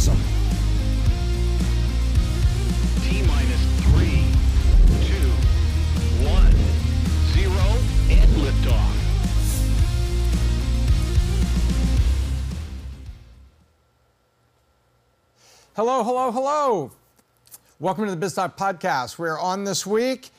use them. T minus three, two, one, zero, and liftoff. Hello, hello, hello. Welcome to the Biz Doc Podcast. We're on this week.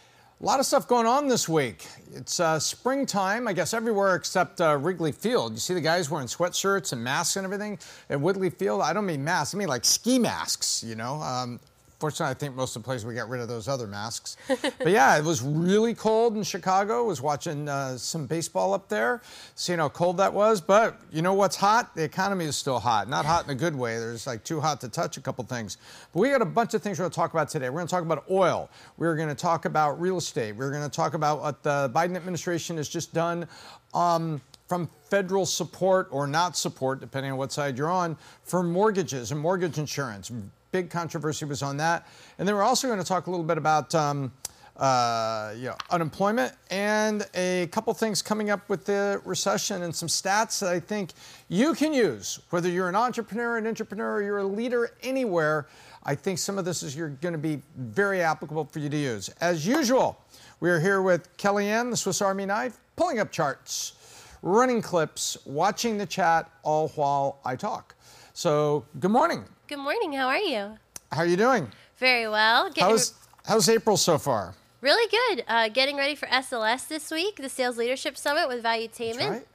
A lot of stuff going on this week. It's uh, springtime, I guess, everywhere except uh, Wrigley Field. You see the guys wearing sweatshirts and masks and everything at Wrigley Field. I don't mean masks, I mean like ski masks, you know. Um, Fortunately, I think most of the places we got rid of those other masks. but yeah, it was really cold in Chicago. I was watching uh, some baseball up there, seeing how cold that was. But you know what's hot? The economy is still hot. Not hot in a good way. There's like too hot to touch a couple things. But we got a bunch of things we're going to talk about today. We're going to talk about oil. We're going to talk about real estate. We're going to talk about what the Biden administration has just done. Um, from federal support or not support, depending on what side you're on, for mortgages and mortgage insurance big controversy was on that. And then we're also going to talk a little bit about um, uh, you know, unemployment and a couple things coming up with the recession and some stats that I think you can use, whether you're an entrepreneur, an entrepreneur, or you're a leader anywhere. I think some of this is you're going to be very applicable for you to use. As usual, we are here with Kellyanne, the Swiss Army knife, pulling up charts, running clips, watching the chat, all while I talk. So, good morning. Good morning. How are you? How are you doing? Very well. Getting how's, how's April so far? Really good. Uh, getting ready for SLS this week, the Sales Leadership Summit with Valuetainment. Right.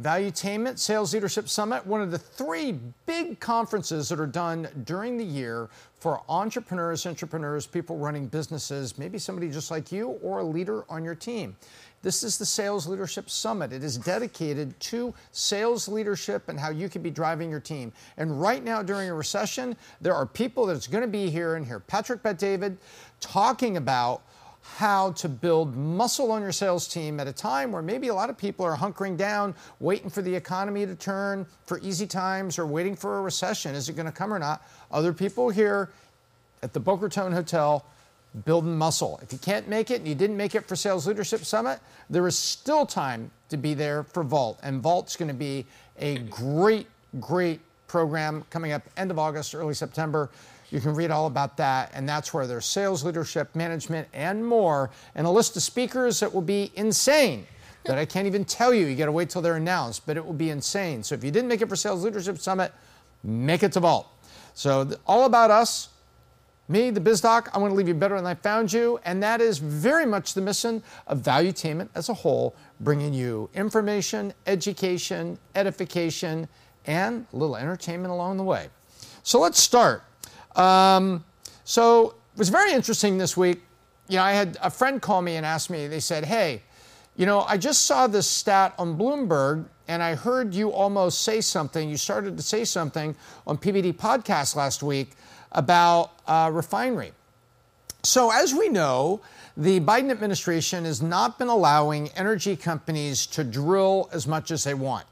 Valuetainment Sales Leadership Summit, one of the three big conferences that are done during the year for entrepreneurs, entrepreneurs, people running businesses, maybe somebody just like you or a leader on your team. This is the Sales Leadership Summit. It is dedicated to sales leadership and how you can be driving your team. And right now, during a recession, there are people that's going to be here and hear Patrick Bet David talking about how to build muscle on your sales team at a time where maybe a lot of people are hunkering down, waiting for the economy to turn, for easy times, or waiting for a recession. Is it going to come or not? Other people here at the Boca Raton Hotel building muscle. If you can't make it and you didn't make it for Sales Leadership Summit, there is still time to be there for Vault. And Vault's going to be a great, great program coming up end of August, early September. You can read all about that, and that's where there's sales leadership, management, and more, and a list of speakers that will be insane. That I can't even tell you. You got to wait till they're announced, but it will be insane. So if you didn't make it for Sales Leadership Summit, make it to Vault. So all about us, me, the biz doc, I want to leave you better than I found you, and that is very much the mission of Valuetainment as a whole, bringing you information, education, edification, and a little entertainment along the way. So let's start. Um, so it was very interesting this week. You know, I had a friend call me and ask me, they said, hey, you know, I just saw this stat on Bloomberg and I heard you almost say something. You started to say something on PBD podcast last week about uh, refinery. So, as we know, the Biden administration has not been allowing energy companies to drill as much as they want.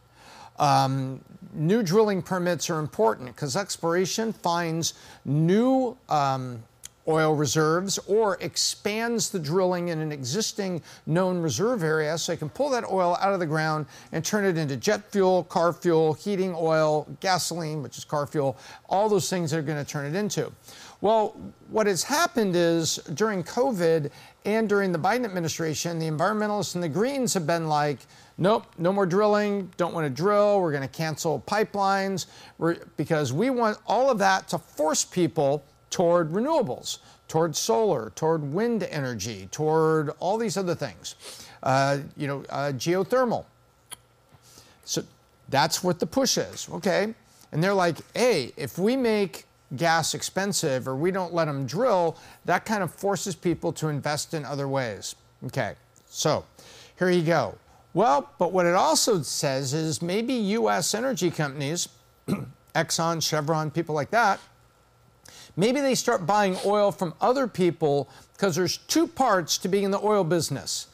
Um, new drilling permits are important because exploration finds new um, oil reserves or expands the drilling in an existing known reserve area so they can pull that oil out of the ground and turn it into jet fuel, car fuel, heating oil, gasoline, which is car fuel, all those things that are going to turn it into. Well, what has happened is during COVID and during the Biden administration, the environmentalists and the Greens have been like, nope, no more drilling, don't want to drill, we're going to cancel pipelines, because we want all of that to force people toward renewables, toward solar, toward wind energy, toward all these other things. Uh, you know, uh, geothermal. So that's what the push is, okay? And they're like, hey, if we make gas expensive or we don't let them drill, that kind of forces people to invest in other ways. Okay, so here you go. Well, but what it also says is maybe U.S. energy companies, Exxon, Chevron, people like that, Maybe they start buying oil from other people because there's two parts to being in the oil business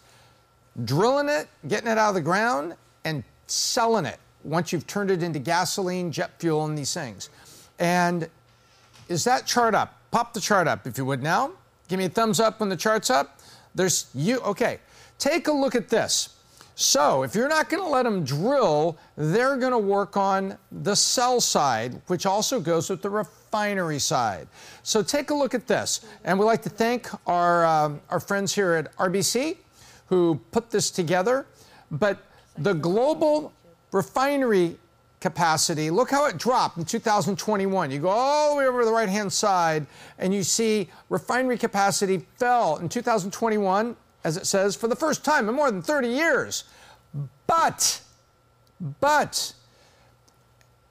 drilling it, getting it out of the ground, and selling it once you've turned it into gasoline, jet fuel, and these things. And is that chart up? Pop the chart up if you would now. Give me a thumbs up when the chart's up. There's you. Okay. Take a look at this. So if you're not going to let them drill, they're going to work on the sell side, which also goes with the refinery side. So take a look at this. And we'd like to thank our, um, our friends here at RBC who put this together. But the global refinery capacity, look how it dropped in 2021. You go all the way over to the right hand side and you see refinery capacity fell in 2021 as it says, for the first time in more than 30 years. But, but,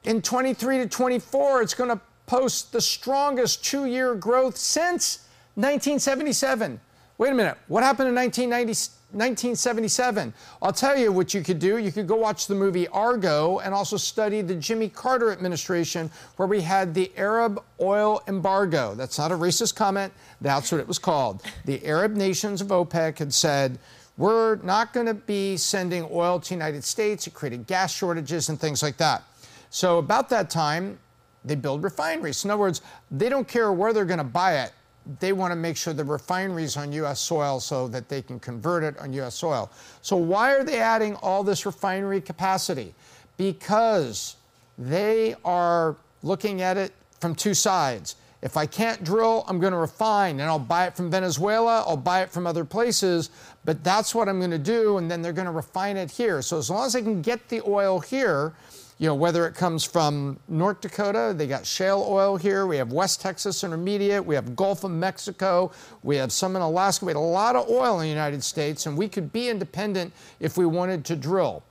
in 23 to 24, it's going to post the strongest two year growth since 1977. Wait a minute, what happened in 1990? 1977. I'll tell you what you could do. You could go watch the movie Argo and also study the Jimmy Carter administration, where we had the Arab oil embargo. That's not a racist comment, that's what it was called. The Arab nations of OPEC had said, we're not going to be sending oil to the United States. It created gas shortages and things like that. So, about that time, they build refineries. In other words, they don't care where they're going to buy it they want to make sure the refineries on U.S. soil so that they can convert it on U.S. soil. So why are they adding all this refinery capacity? Because they are looking at it from two sides. If I can't drill, I'm going to refine and I'll buy it from Venezuela, I'll buy it from other places, but that's what I'm going to do, and then they're going to refine it here. So as long as I can get the oil here, you know, whether it comes from North Dakota, they got shale oil here. We have West Texas Intermediate. We have Gulf of Mexico. We have some in Alaska. We had a lot of oil in the United States, and we could be independent if we wanted to drill.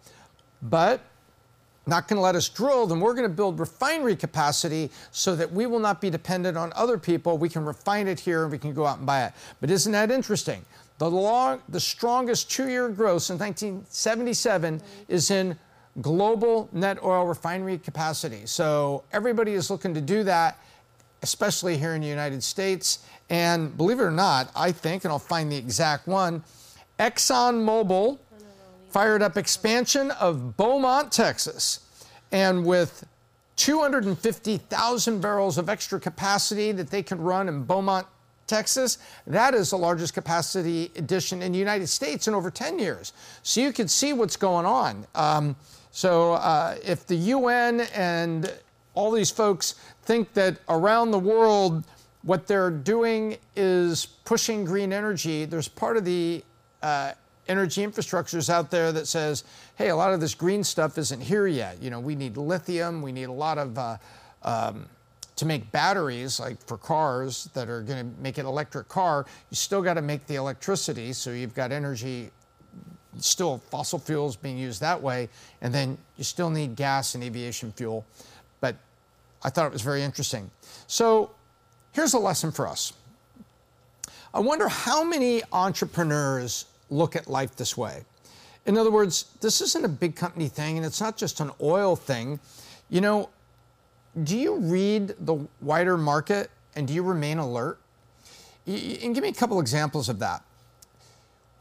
But not going to let us drill, then we're going to build refinery capacity so that we will not be dependent on other people. We can refine it here and we can go out and buy it. But isn't that interesting? The, long, the strongest two year growth since 1977 is in global net oil refinery capacity. So everybody is looking to do that, especially here in the United States. And believe it or not, I think, and I'll find the exact one, ExxonMobil fired up expansion of Beaumont, Texas. And with 250,000 barrels of extra capacity that they can run in Beaumont, Texas, that is the largest capacity addition in the United States in over 10 years. So you can see what's going on. Um, so uh, if the UN and all these folks think that around the world what they're doing is pushing green energy, there's part of the uh, energy infrastructures out there that says, hey, a lot of this green stuff isn't here yet. You know, we need lithium, we need a lot of. Uh, um, to make batteries like for cars that are going to make an electric car, you still got to make the electricity. So you've got energy still fossil fuels being used that way, and then you still need gas and aviation fuel. But I thought it was very interesting. So here's a lesson for us. I wonder how many entrepreneurs look at life this way. In other words, this isn't a big company thing, and it's not just an oil thing. You know, do you read the wider market and do you remain alert? And give me a couple examples of that.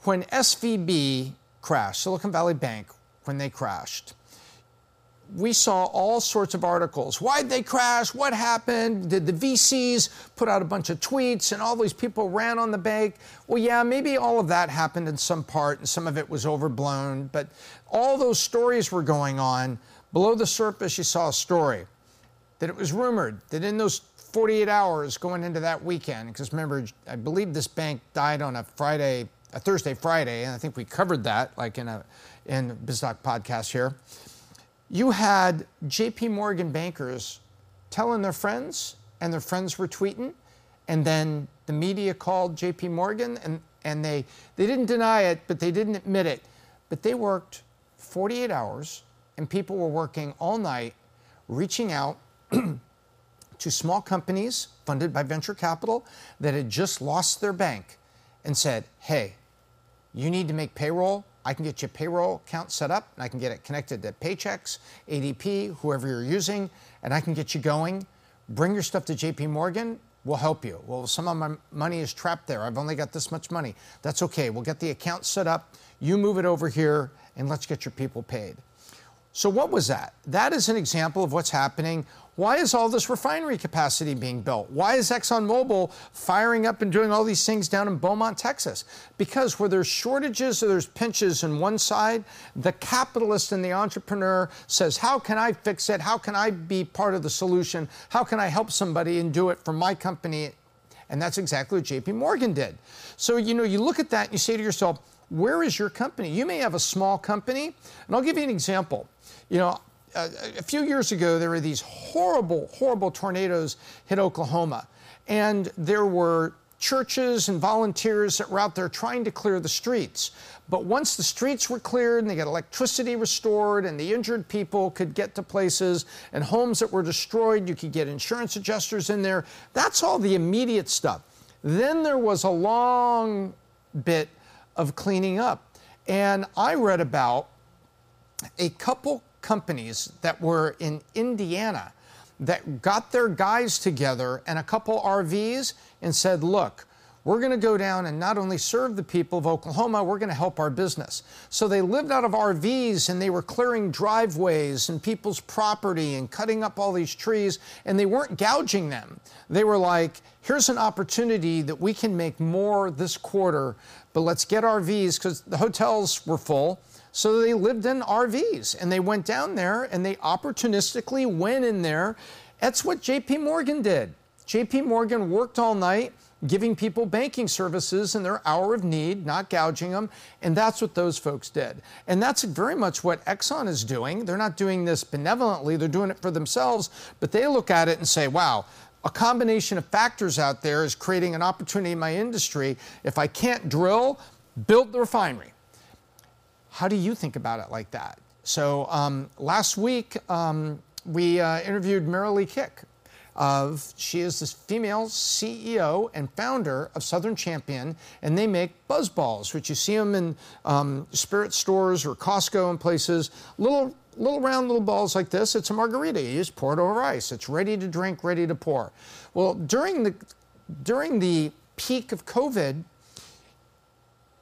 When SVB crashed, Silicon Valley Bank, when they crashed, we saw all sorts of articles. Why'd they crash? What happened? Did the VCs put out a bunch of tweets and all these people ran on the bank? Well, yeah, maybe all of that happened in some part and some of it was overblown, but all those stories were going on. Below the surface, you saw a story that it was rumored that in those 48 hours going into that weekend, because remember, I believe this bank died on a Friday a Thursday, Friday, and I think we covered that like in a in Biz Doc podcast here. You had J.P. Morgan bankers telling their friends, and their friends were tweeting, and then the media called J.P. Morgan, and and they they didn't deny it, but they didn't admit it, but they worked 48 hours, and people were working all night, reaching out. to small companies funded by venture capital that had just lost their bank and said, hey, you need to make payroll. I can get your payroll account set up and I can get it connected to Paychex, ADP, whoever you're using, and I can get you going. Bring your stuff to JP Morgan. We'll help you. Well, some of my money is trapped there. I've only got this much money. That's okay. We'll get the account set up. You move it over here and let's get your people paid. So, what was that? That is an example of what's happening. Why is all this refinery capacity being built? Why is ExxonMobil firing up and doing all these things down in Beaumont, Texas? Because where there's shortages or there's pinches on one side, the capitalist and the entrepreneur says, How can I fix it? How can I be part of the solution? How can I help somebody and do it for my company? And that's exactly what JP Morgan did. So, you know, you look at that and you say to yourself, where is your company? You may have a small company, and I'll give you an example. You know, a, a few years ago, there were these horrible, horrible tornadoes hit Oklahoma, and there were churches and volunteers that were out there trying to clear the streets. But once the streets were cleared and they got electricity restored and the injured people could get to places and homes that were destroyed, you could get insurance adjusters in there. That's all the immediate stuff. Then there was a long bit of cleaning up. And I read about a couple companies that were in Indiana that got their guys together and a couple RVs and said, look, we're going to go down and not only serve the people of Oklahoma, we're going to help our business. So they lived out of RVs and they were clearing driveways and people's property and cutting up all these trees, and they weren't gouging them. They were like, here's an opportunity that we can make more this quarter, but let's get RVs because the hotels were full. So they lived in RVs and they went down there and they opportunistically went in there. That's what JP Morgan did. JP Morgan worked all night giving people banking services in their hour of need, not gouging them. And that's what those folks did. And that's very much what Exxon is doing. They're not doing this benevolently, they're doing it for themselves, but they look at it and say, wow, a combination of factors out there is creating an opportunity in my industry. If I can't drill, build the refinery. How do you think about it like that? So um, last week, um, we uh, interviewed Merrilee Kick, of she is this female CEO and founder of Southern Champion, and they make BuzzBallz, which you see them in um, spirit stores or Costco and places. Little little round little balls like this. It's a margarita. You just pour it over ice. It's ready to drink, ready to pour. Well, during the during the peak of COVID,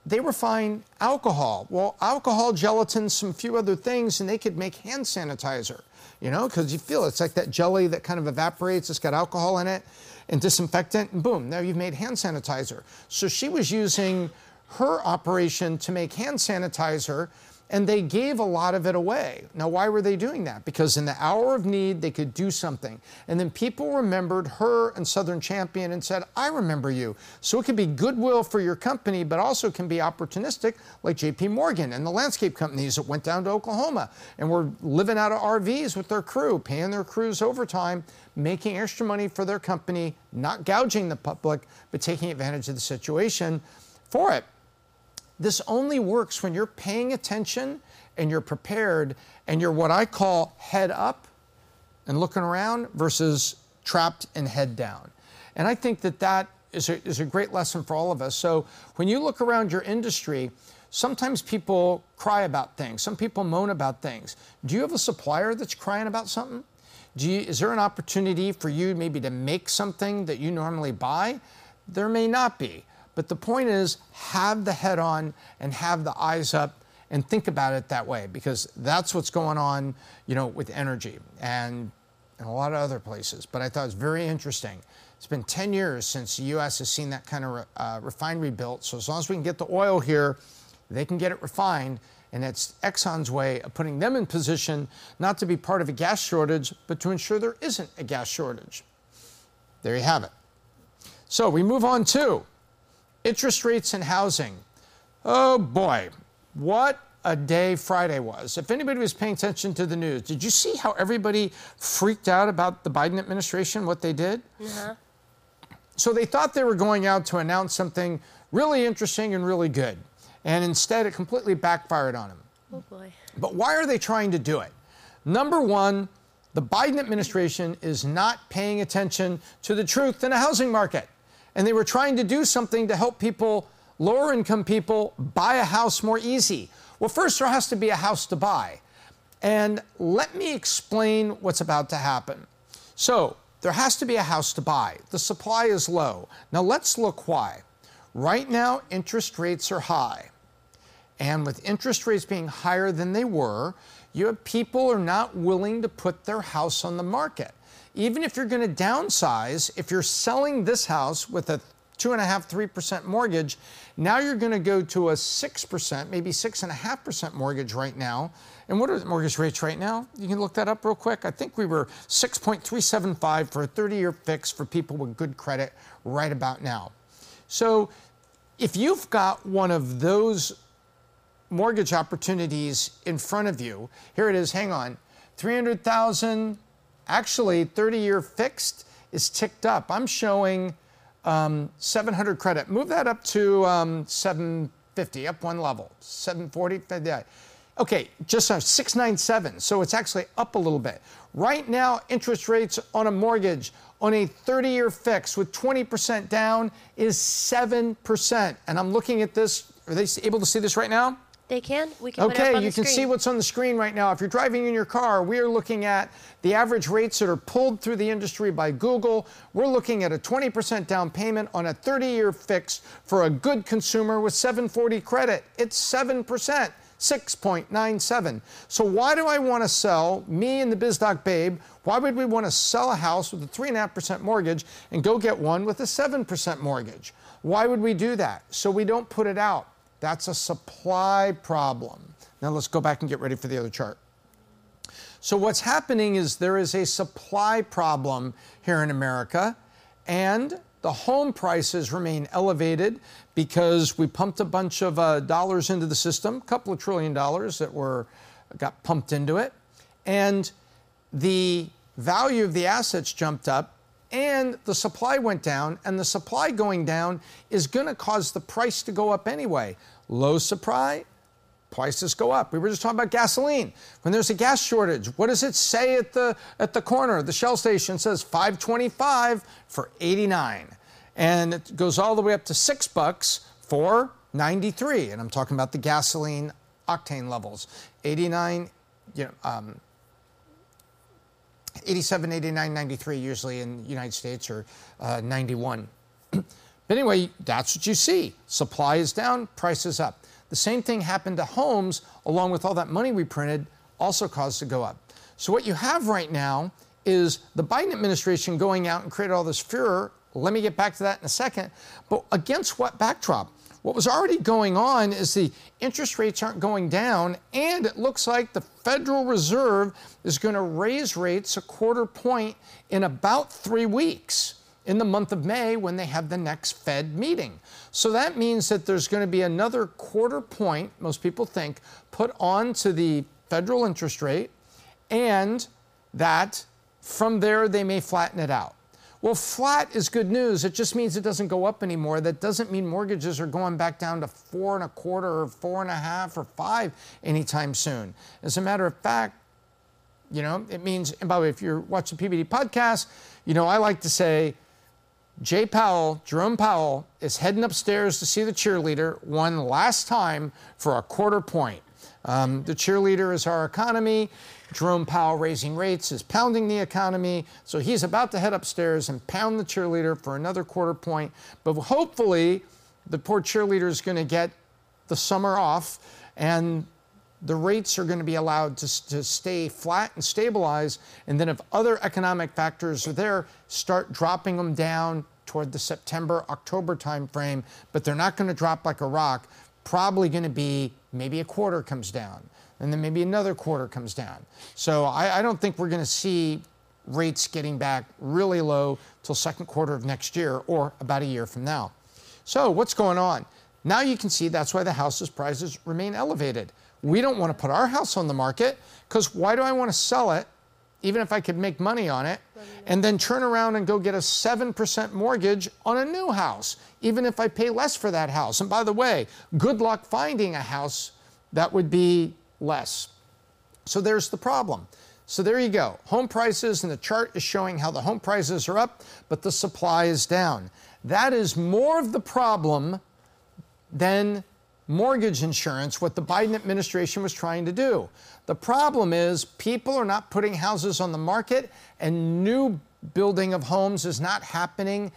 they refine alcohol. Well, alcohol, gelatin, some few other things, and they could make hand sanitizer you know, because you feel it's like that jelly that kind of evaporates, it's got alcohol in it and disinfectant, and boom, now you've made hand sanitizer. So she was using her operation to make hand sanitizer and they gave a lot of it away. Now, why were they doing that? Because in the hour of need, they could do something. And then people remembered her and Southern Champion and said, I remember you. So it could be goodwill for your company, but also can be opportunistic, like JP Morgan and the landscape companies that went down to Oklahoma and were living out of RVs with their crew, paying their crews overtime, making extra money for their company, not gouging the public, but taking advantage of the situation for it. This only works when you're paying attention and you're prepared and you're what I call head up and looking around versus trapped and head down. And I think that that is a, is a great lesson for all of us. So when you look around your industry, sometimes people cry about things. Some people moan about things. Do you have a supplier that's crying about something? You, is there an opportunity for you maybe to make something that you normally buy? There may not be. But the point is, have the head on and have the eyes up and think about it that way because that's what's going on, you know, with energy and, a lot of other places. But I thought it was very interesting. It's been 10 years since the U.S. has seen that kind of uh, refinery built. So as long as we can get the oil here, they can get it refined. And it's Exxon's way of putting them in position not to be part of a gas shortage, but to ensure there isn't a gas shortage. There you have it. So we move on to Interest rates and housing. Oh boy, what a day Friday was. If anybody was paying attention to the news, did you see how everybody freaked out about the Biden administration, what they did? Uh-huh. So they thought they were going out to announce something really interesting and really good. And instead, it completely backfired on them. Oh boy. But why are they trying to do it? Number one, the Biden administration is not paying attention to the truth in the housing market and they were trying to do something to help people, lower income people, buy a house more easy. Well, first, there has to be a house to buy. And let me explain what's about to happen. So, there has to be a house to buy. The supply is low. Now, let's look why. Right now, interest rates are high. And with interest rates being higher than they were, you have people are not willing to put their house on the market. Even if you're going to downsize, if you're selling this house with a two and a half, three percent mortgage, now you're going to go to a six percent, maybe six and a half percent mortgage right now. And what are the mortgage rates right now? You can look that up real quick. I think we were 6.375 for a 30 year fix for people with good credit right about now. So if you've got one of those mortgage opportunities in front of you, here it is, hang on, 300,000, actually 30 year fixed is ticked up. I'm showing um, 700 credit. Move that up to um, 750, up one level, 740. Okay, just 697. So it's actually up a little bit. Right now, interest rates on a mortgage on a 30 year fix with 20% down is 7%. And I'm looking at this. Are they able to see this right now? They can. We can. Okay, you can see what's on the screen right now. If you're driving in your car, we are looking at the average rates that are pulled through the industry by Google. We're looking at a 20% down payment on a 30-year fix for a good consumer with 740 credit. It's 7%. 6.97. So why do I want to sell, me and the BizDoc Babe, why would we want to sell a house with a 3.5% mortgage and go get one with a 7% mortgage? Why would we do that? So we don't put it out. That's a supply problem. Now let's go back and get ready for the other chart. So what's happening is there is a supply problem here in America, and the home prices remain elevated because we pumped a bunch of uh, dollars into the system, a couple of trillion dollars that were got pumped into it, and the value of the assets jumped up and the supply went down and the supply going down is going to cause the price to go up anyway. Low supply, prices go up. We were just talking about gasoline. When there's a gas shortage, what does it say at the at the corner? The Shell station says 525 for 89. And it goes all the way up to 6 bucks for 93. And I'm talking about the gasoline octane levels. 89, you know, um, 87, 89, 93 usually in the United States or uh, 91. but anyway, that's what you see. Supply is down, price is up. The same thing happened to homes, along with all that money we printed, also caused to go up. So what you have right now is the Biden administration going out and created all this furor. Let me get back to that in a second. But against what backdrop? What was already going on is the interest rates aren't going down, and it looks like the Federal Reserve is going to raise rates a quarter point in about three weeks in the month of May when they have the next Fed meeting. So that means that there's going to be another quarter point, most people think, put onto the federal interest rate, and that from there they may flatten it out. Well, flat is good news. It just means it doesn't go up anymore. That doesn't mean mortgages are going back down to four and a quarter or four and a half or five anytime soon. As a matter of fact, you know, it means, and by the way, if you're watching PBD podcast, you know, I like to say, Jay Powell, Jerome Powell, is heading upstairs to see the cheerleader one last time for a quarter point. Um, the cheerleader is our economy. Jerome Powell raising rates is pounding the economy. So he's about to head upstairs and pound the cheerleader for another quarter point. But hopefully, the poor cheerleader is going to get the summer off and the rates are going to be allowed to, to stay flat and stabilize. And then, if other economic factors are there, start dropping them down toward the September, October timeframe. But they're not going to drop like a rock. Probably going to be maybe a quarter comes down and then maybe another quarter comes down. So I, I don't think we're going to see rates getting back really low till second quarter of next year or about a year from now. So what's going on? Now you can see that's why the house's prices remain elevated. We don't want to put our house on the market because why do I want to sell it, even if I could make money on it, and then turn around and go get a 7% mortgage on a new house, even if I pay less for that house? And by the way, good luck finding a house that would be less. So there's the problem. So there you go. Home prices, and the chart is showing how the home prices are up, but the supply is down. That is more of the problem than mortgage insurance, what the Biden administration was trying to do. The problem is people are not putting houses on the market, and new building of homes is not happening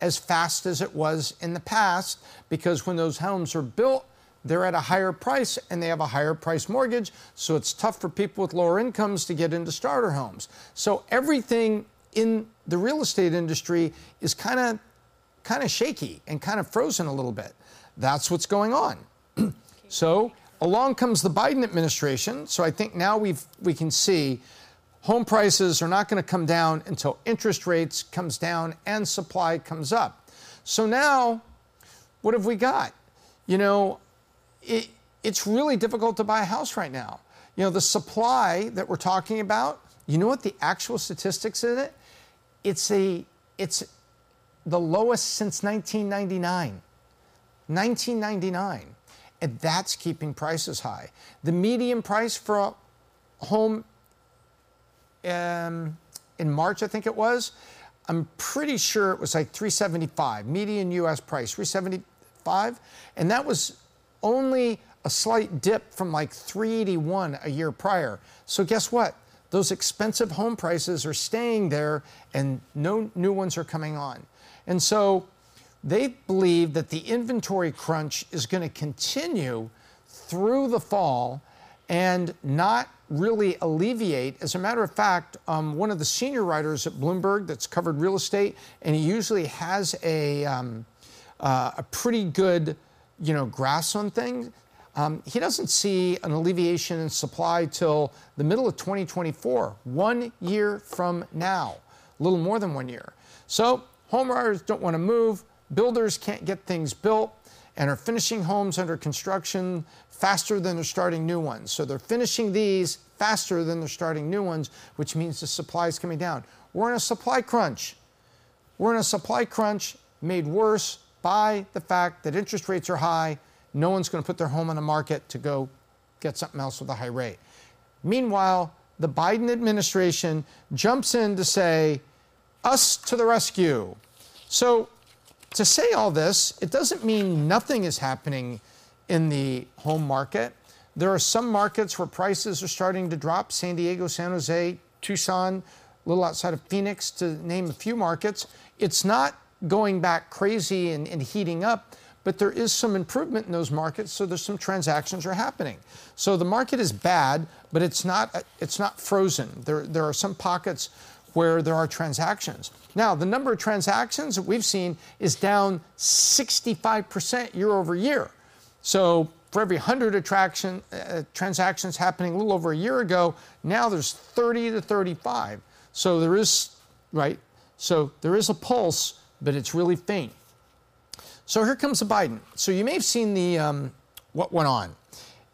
as fast as it was in the past because when those homes are built, they're at a higher price and they have a higher price mortgage, so it's tough for people with lower incomes to get into starter homes. So everything in the real estate industry is kind of kind of shaky and kind of frozen a little bit. That's what's going on. So along comes the Biden administration. So I think now we we can see home prices are not going to come down until interest rates comes down and supply comes up. So now, what have we got? You know, it, it's really difficult to buy a house right now. You know, the supply that we're talking about, you know what the actual statistics in it? It's a it's the lowest since 1999. 1999. And that's keeping prices high. The median price for a home um, in March, I think it was, I'm pretty sure it was like 375, median US price, 375. And that was only a slight dip from like 381 a year prior. So guess what? Those expensive home prices are staying there and no new ones are coming on. And so they believe that the inventory crunch is going to continue through the fall and not really alleviate. As a matter of fact, um, one of the senior writers at Bloomberg that's covered real estate, and he usually has a, um, uh, a pretty good you know, grasp on things. Um, he doesn't see an alleviation in supply till the middle of 2024, one year from now, a little more than one year. So homeowners don't want to move, builders can't get things built, and are finishing homes under construction faster than they're starting new ones. So they're finishing these faster than they're starting new ones, which means the supply is coming down. We're in a supply crunch. We're in a supply crunch made worse by the fact that interest rates are high. No one's going to put their home on the market to go get something else with a high rate. Meanwhile, the Biden administration jumps in to say, us to the rescue. So, to say all this, it doesn't mean nothing is happening in the home market. There are some markets where prices are starting to drop San Diego, San Jose, Tucson, a little outside of Phoenix, to name a few markets. It's not going back crazy and, and heating up, but there is some improvement in those markets, so there's some transactions are happening. So the market is bad, but it's not it's not frozen. There there are some pockets where there are transactions. Now, the number of transactions that we've seen is down 65% year over year. So for every 100 attraction, uh, transactions happening a little over a year ago, now there's 30 to 35. So there is, right? So there is a pulse, but it's really faint. So here comes the Biden. So you may have seen the um, what went on.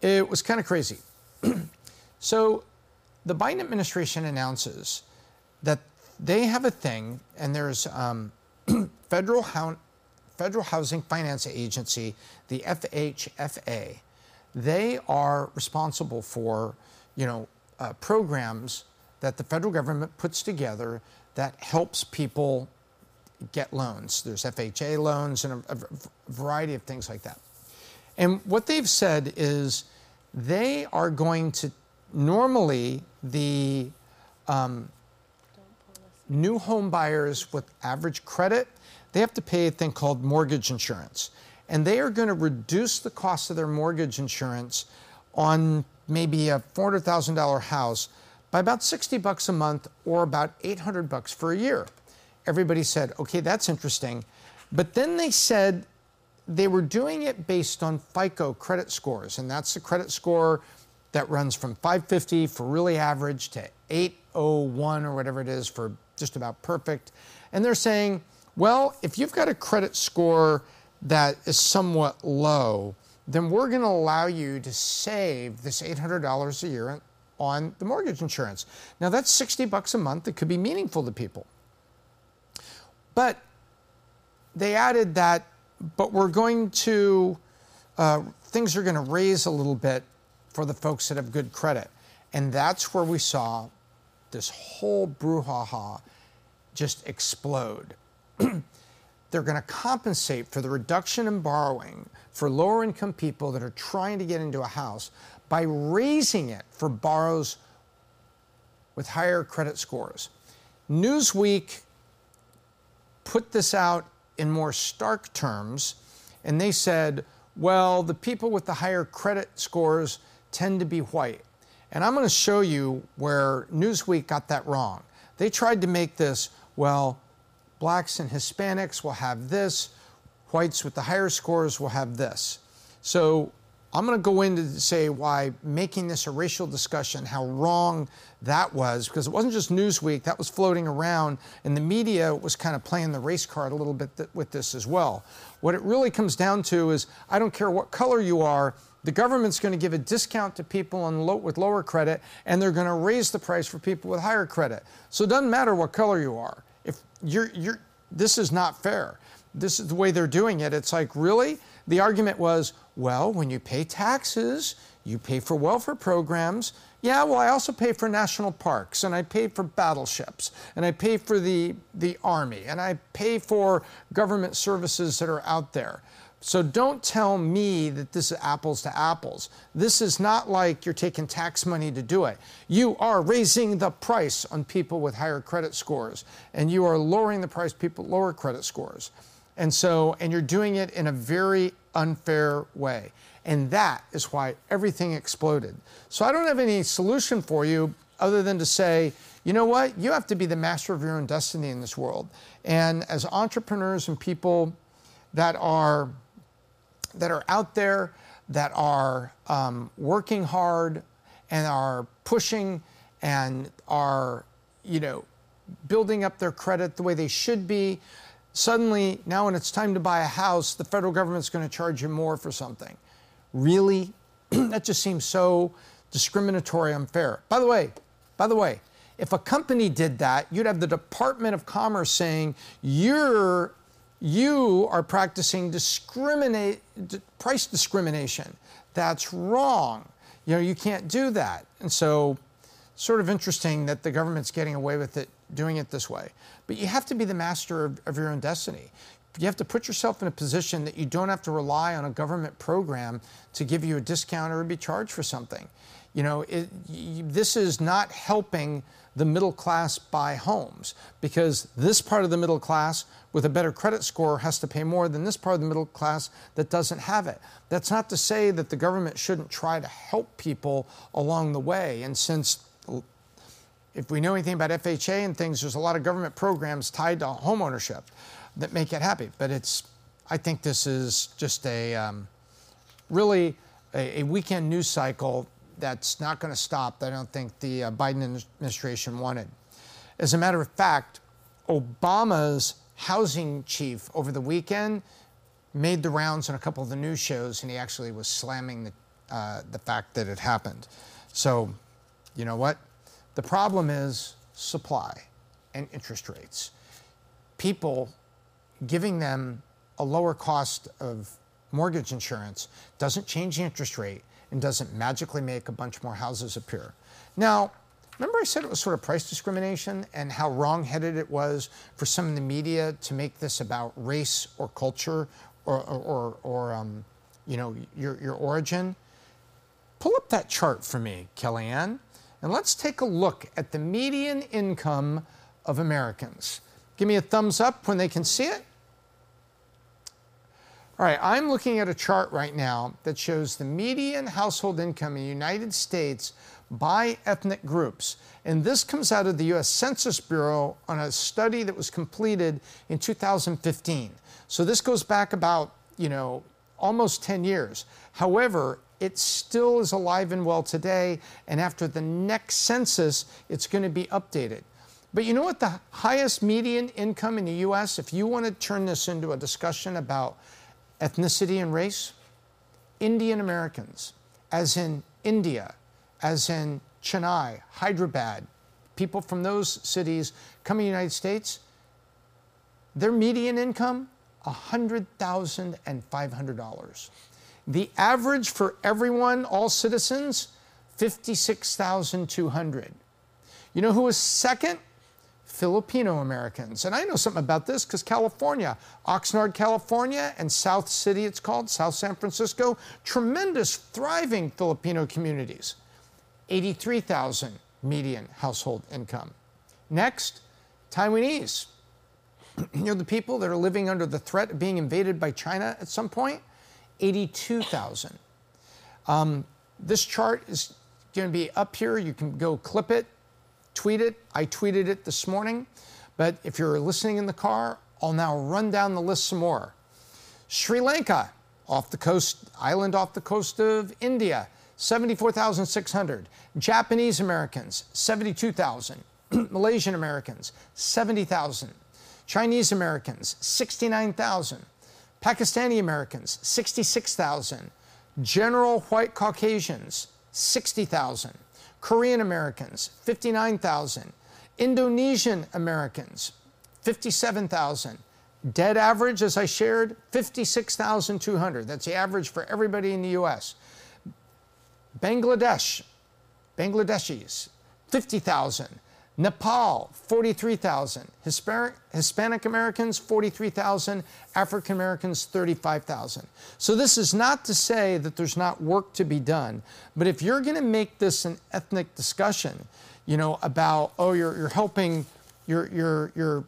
It was kind of crazy. so the Biden administration announces that they have a thing, and there's um, federal Federal Housing Finance Agency, the FHFA, they are responsible for, you know, uh, programs that the federal government puts together that helps people get loans. There's FHA loans and a, a variety of things like that. And what they've said is they are going to normally the um, new home buyers with average credit they have to pay a thing called mortgage insurance. And they are going to reduce the cost of their mortgage insurance on maybe a $400,000 house by about 60 bucks a month or about 800 bucks for a year. Everybody said, okay, that's interesting. But then they said they were doing it based on FICO credit scores, and that's the credit score that runs from 550 for really average to 801 or whatever it is for just about perfect. And they're saying, well, if you've got a credit score that is somewhat low, then we're going to allow you to save this $800 a year on the mortgage insurance. Now that's 60 bucks a month that could be meaningful to people. But they added that, but we're going to, uh, things are going to raise a little bit for the folks that have good credit. And that's where we saw this whole brouhaha just explode. they're going to compensate for the reduction in borrowing for lower income people that are trying to get into a house by raising it for borrows with higher credit scores. Newsweek put this out in more stark terms, and they said, well, the people with the higher credit scores tend to be white. And I'm going to show you where Newsweek got that wrong. They tried to make this, well, blacks and Hispanics will have this, whites with the higher scores will have this. So I'm going to go into say why making this a racial discussion, how wrong that was, because it wasn't just Newsweek, that was floating around, and the media was kind of playing the race card a little bit th- with this as well. What it really comes down to is I don't care what color you are, the government's going to give a discount to people low, with lower credit, and they're going to raise the price for people with higher credit. So it doesn't matter what color you are. If you're, you're, this is not fair. This is the way they're doing it. It's like, really? The argument was, well, when you pay taxes, you pay for welfare programs. Yeah, well, I also pay for national parks, and I pay for battleships, and I pay for the, the army, and I pay for government services that are out there. So don't tell me that this is apples to apples. This is not like you're taking tax money to do it. You are raising the price on people with higher credit scores, and you are lowering the price people lower credit scores. And so, and you're doing it in a very unfair way. And that is why everything exploded. So I don't have any solution for you other than to say, you know what? You have to be the master of your own destiny in this world. And as entrepreneurs and people that are that are out there that are um, working hard and are pushing and are, you know, building up their credit the way they should be. Suddenly, now when it's time to buy a house, the federal government's going to charge you more for something. Really? that just seems so discriminatory, unfair. By the way, by the way, if a company did that, you'd have the Department of Commerce saying you're you are practicing discriminate price discrimination. That's wrong. You know, you can't do that. And so sort of interesting that the government's getting away with it doing it this way. But you have to be the master of, of your own destiny. You have to put yourself in a position that you don't have to rely on a government program to give you a discount or be charged for something. You know, it, this is not helping the middle class buy homes because this part of the middle class with a better credit score has to pay more than this part of the middle class that doesn't have it. That's not to say that the government shouldn't try to help people along the way. And since if we know anything about FHA and things, there's a lot of government programs tied to homeownership that make it happy. But it's, I think this is just a um, really a, a weekend news cycle that's not going to stop that I don't think the uh, Biden administration wanted. As a matter of fact, Obama's housing chief over the weekend made the rounds on a couple of the news shows, and he actually was slamming the, uh, the fact that it happened. So, you know what? The problem is supply and interest rates. People giving them a lower cost of mortgage insurance doesn't change the interest rate and doesn't magically make a bunch more houses appear. Now, remember I said it was sort of price discrimination and how wrong-headed it was for some in the media to make this about race or culture or, or, or, or um, you know, your, your origin? Pull up that chart for me, Kellyanne, and let's take a look at the median income of Americans. Give me a thumbs up when they can see it. All right, I'm looking at a chart right now that shows the median household income in the United States by ethnic groups. And this comes out of the US Census Bureau on a study that was completed in 2015. So this goes back about, you know, almost 10 years. However, it still is alive and well today, and after the next census, it's going to be updated. But you know what the highest median income in the US, if you want to turn this into a discussion about ethnicity and race? Indian Americans, as in India, as in Chennai, Hyderabad, people from those cities coming to the United States, their median income, $100,500. The average for everyone, all citizens, 56,200. You know who was second? Filipino Americans. And I know something about this because California, Oxnard, California, and South City, it's called, South San Francisco, tremendous, thriving Filipino communities. 83,000 median household income. Next, Taiwanese. you know, the people that are living under the threat of being invaded by China at some point? 82,000. Um, this chart is going to be up here. You can go clip it, tweet it. I tweeted it this morning. But if you're listening in the car, I'll now run down the list some more. Sri Lanka, off the coast, island off the coast of India, 74,600. Japanese Americans, 72,000. Malaysian Americans, 70,000. Chinese Americans, 69,000. Pakistani Americans, 66,000. General white Caucasians, 60,000. Korean Americans, 59,000. Indonesian Americans, 57,000. Dead average, as I shared, 56,200. That's the average for everybody in the US. Bangladesh, Bangladeshis, 50,000. Nepal, 43,000. Hispanic, Hispanic Americans, 43,000. African Americans, 35,000. So this is not to say that there's not work to be done, but if you're going to make this an ethnic discussion, you know, about, oh, you're, you're helping, you're, you're, you're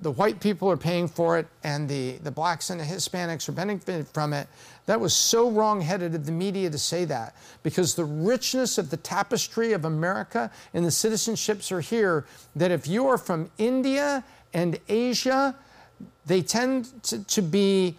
the white people are paying for it and the, the blacks and the Hispanics are benefiting from it. That was so wrong-headed of the media to say that because the richness of the tapestry of America and the citizenships are here that if you are from India and Asia, they tend to, to be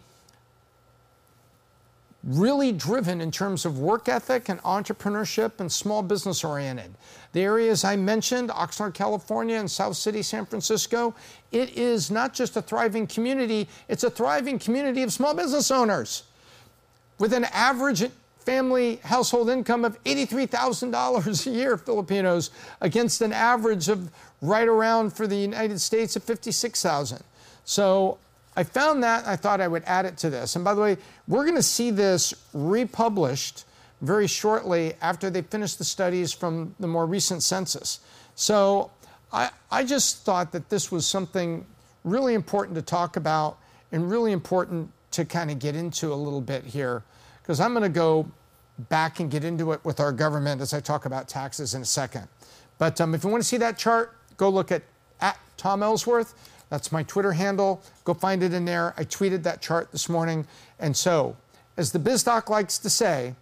really driven in terms of work ethic and entrepreneurship and small business oriented. The areas I mentioned, Oxnard, California, and South City, San Francisco, it is not just a thriving community, it's a thriving community of small business owners with an average family household income of $83,000 a year, Filipinos, against an average of right around for the United States of 56,000. So I found that. I thought I would add it to this. And by the way, we're going to see this republished very shortly after they finish the studies from the more recent census. So I, I just thought that this was something really important to talk about and really important to kind of get into a little bit here because I'm going to go back and get into it with our government as I talk about taxes in a second. But um, if you want to see that chart, go look at, at Tom Ellsworth. That's my Twitter handle. Go find it in there. I tweeted that chart this morning. And so, as the BizDoc likes to say,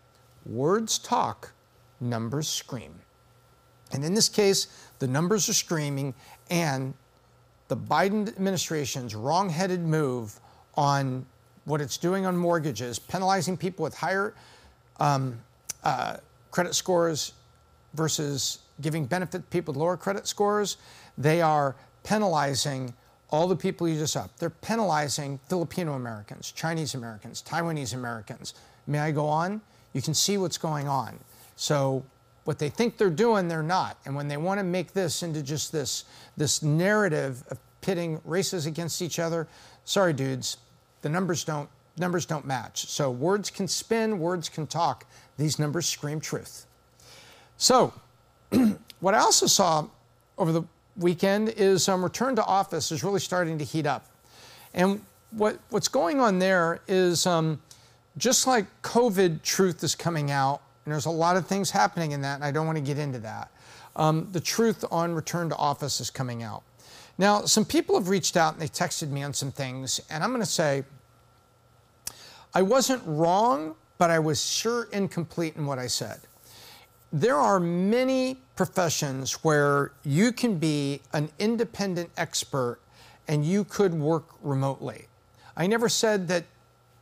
words talk, numbers scream. And in this case, the numbers are screaming, and the Biden administration's wrong-headed move on what it's doing on mortgages, penalizing people with higher um, uh, credit scores versus giving benefit to people with lower credit scores, they are penalizing all the people you just up. They're penalizing Filipino Americans, Chinese Americans, Taiwanese Americans. May I go on? You can see what's going on. So what they think they're doing, they're not. And when they want to make this into just this, this narrative of pitting races against each other, sorry, dudes, the numbers don't, numbers don't match. So words can spin, words can talk. These numbers scream truth. So what I also saw over the weekend is um, return to office is really starting to heat up. And what, what's going on there is um, just like COVID truth is coming out, and there's a lot of things happening in that, and I don't want to get into that. Um, the truth on return to office is coming out. Now, some people have reached out and they texted me on some things, and I'm going to say I wasn't wrong, but I was sure incomplete in what I said there are many professions where you can be an independent expert and you could work remotely. I never said that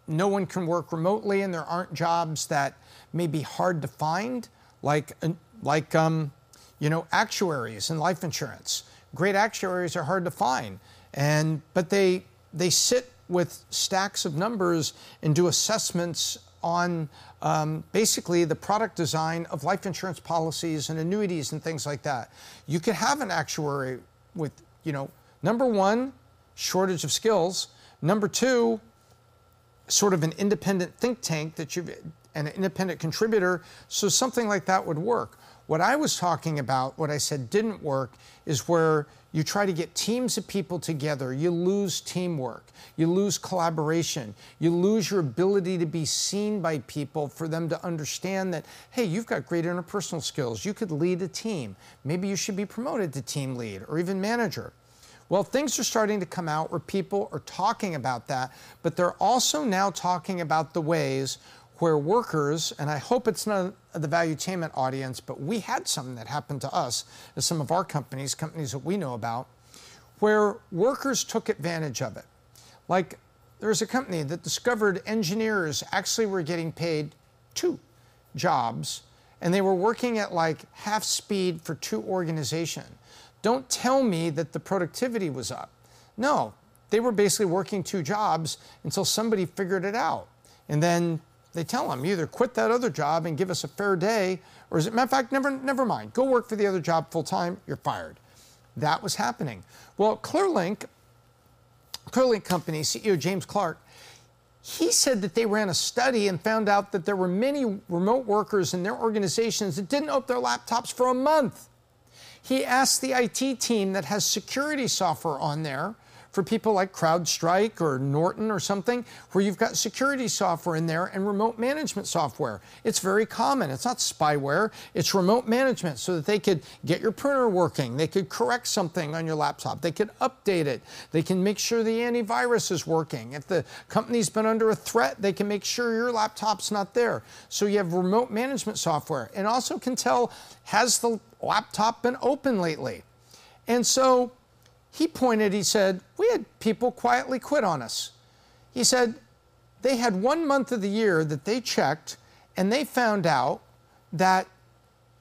no one can work remotely and there aren't jobs that may be hard to find, like, like um, you know, actuaries and life insurance. Great actuaries are hard to find, and, but they, they sit with stacks of numbers and do assessments on um, basically the product design of life insurance policies and annuities and things like that. You could have an actuary with, you know, number one, shortage of skills. Number two, sort of an independent think tank that you've, an independent contributor. So something like that would work. What I was talking about, what I said didn't work, is where you try to get teams of people together, you lose teamwork, you lose collaboration, you lose your ability to be seen by people for them to understand that, hey, you've got great interpersonal skills, you could lead a team. Maybe you should be promoted to team lead or even manager. Well, things are starting to come out where people are talking about that, but they're also now talking about the ways where workers, and I hope it's not the value valuetainment audience, but we had something that happened to us at some of our companies, companies that we know about, where workers took advantage of it. Like there's a company that discovered engineers actually were getting paid two jobs and they were working at like half speed for two organization. Don't tell me that the productivity was up. No, they were basically working two jobs until somebody figured it out. And then they tell them either quit that other job and give us a fair day, or is it matter of fact, never never mind, go work for the other job full time, you're fired. That was happening. Well, Clearlink, Clearlink Company CEO James Clark, he said that they ran a study and found out that there were many remote workers in their organizations that didn't open their laptops for a month. He asked the IT team that has security software on there for people like CrowdStrike or Norton or something, where you've got security software in there and remote management software. It's very common. It's not spyware, it's remote management so that they could get your printer working, they could correct something on your laptop, they could update it, they can make sure the antivirus is working. If the company's been under a threat, they can make sure your laptop's not there. So you have remote management software and also can tell has the laptop been open lately? And so he pointed, he said, we had people quietly quit on us. He said, they had one month of the year that they checked and they found out that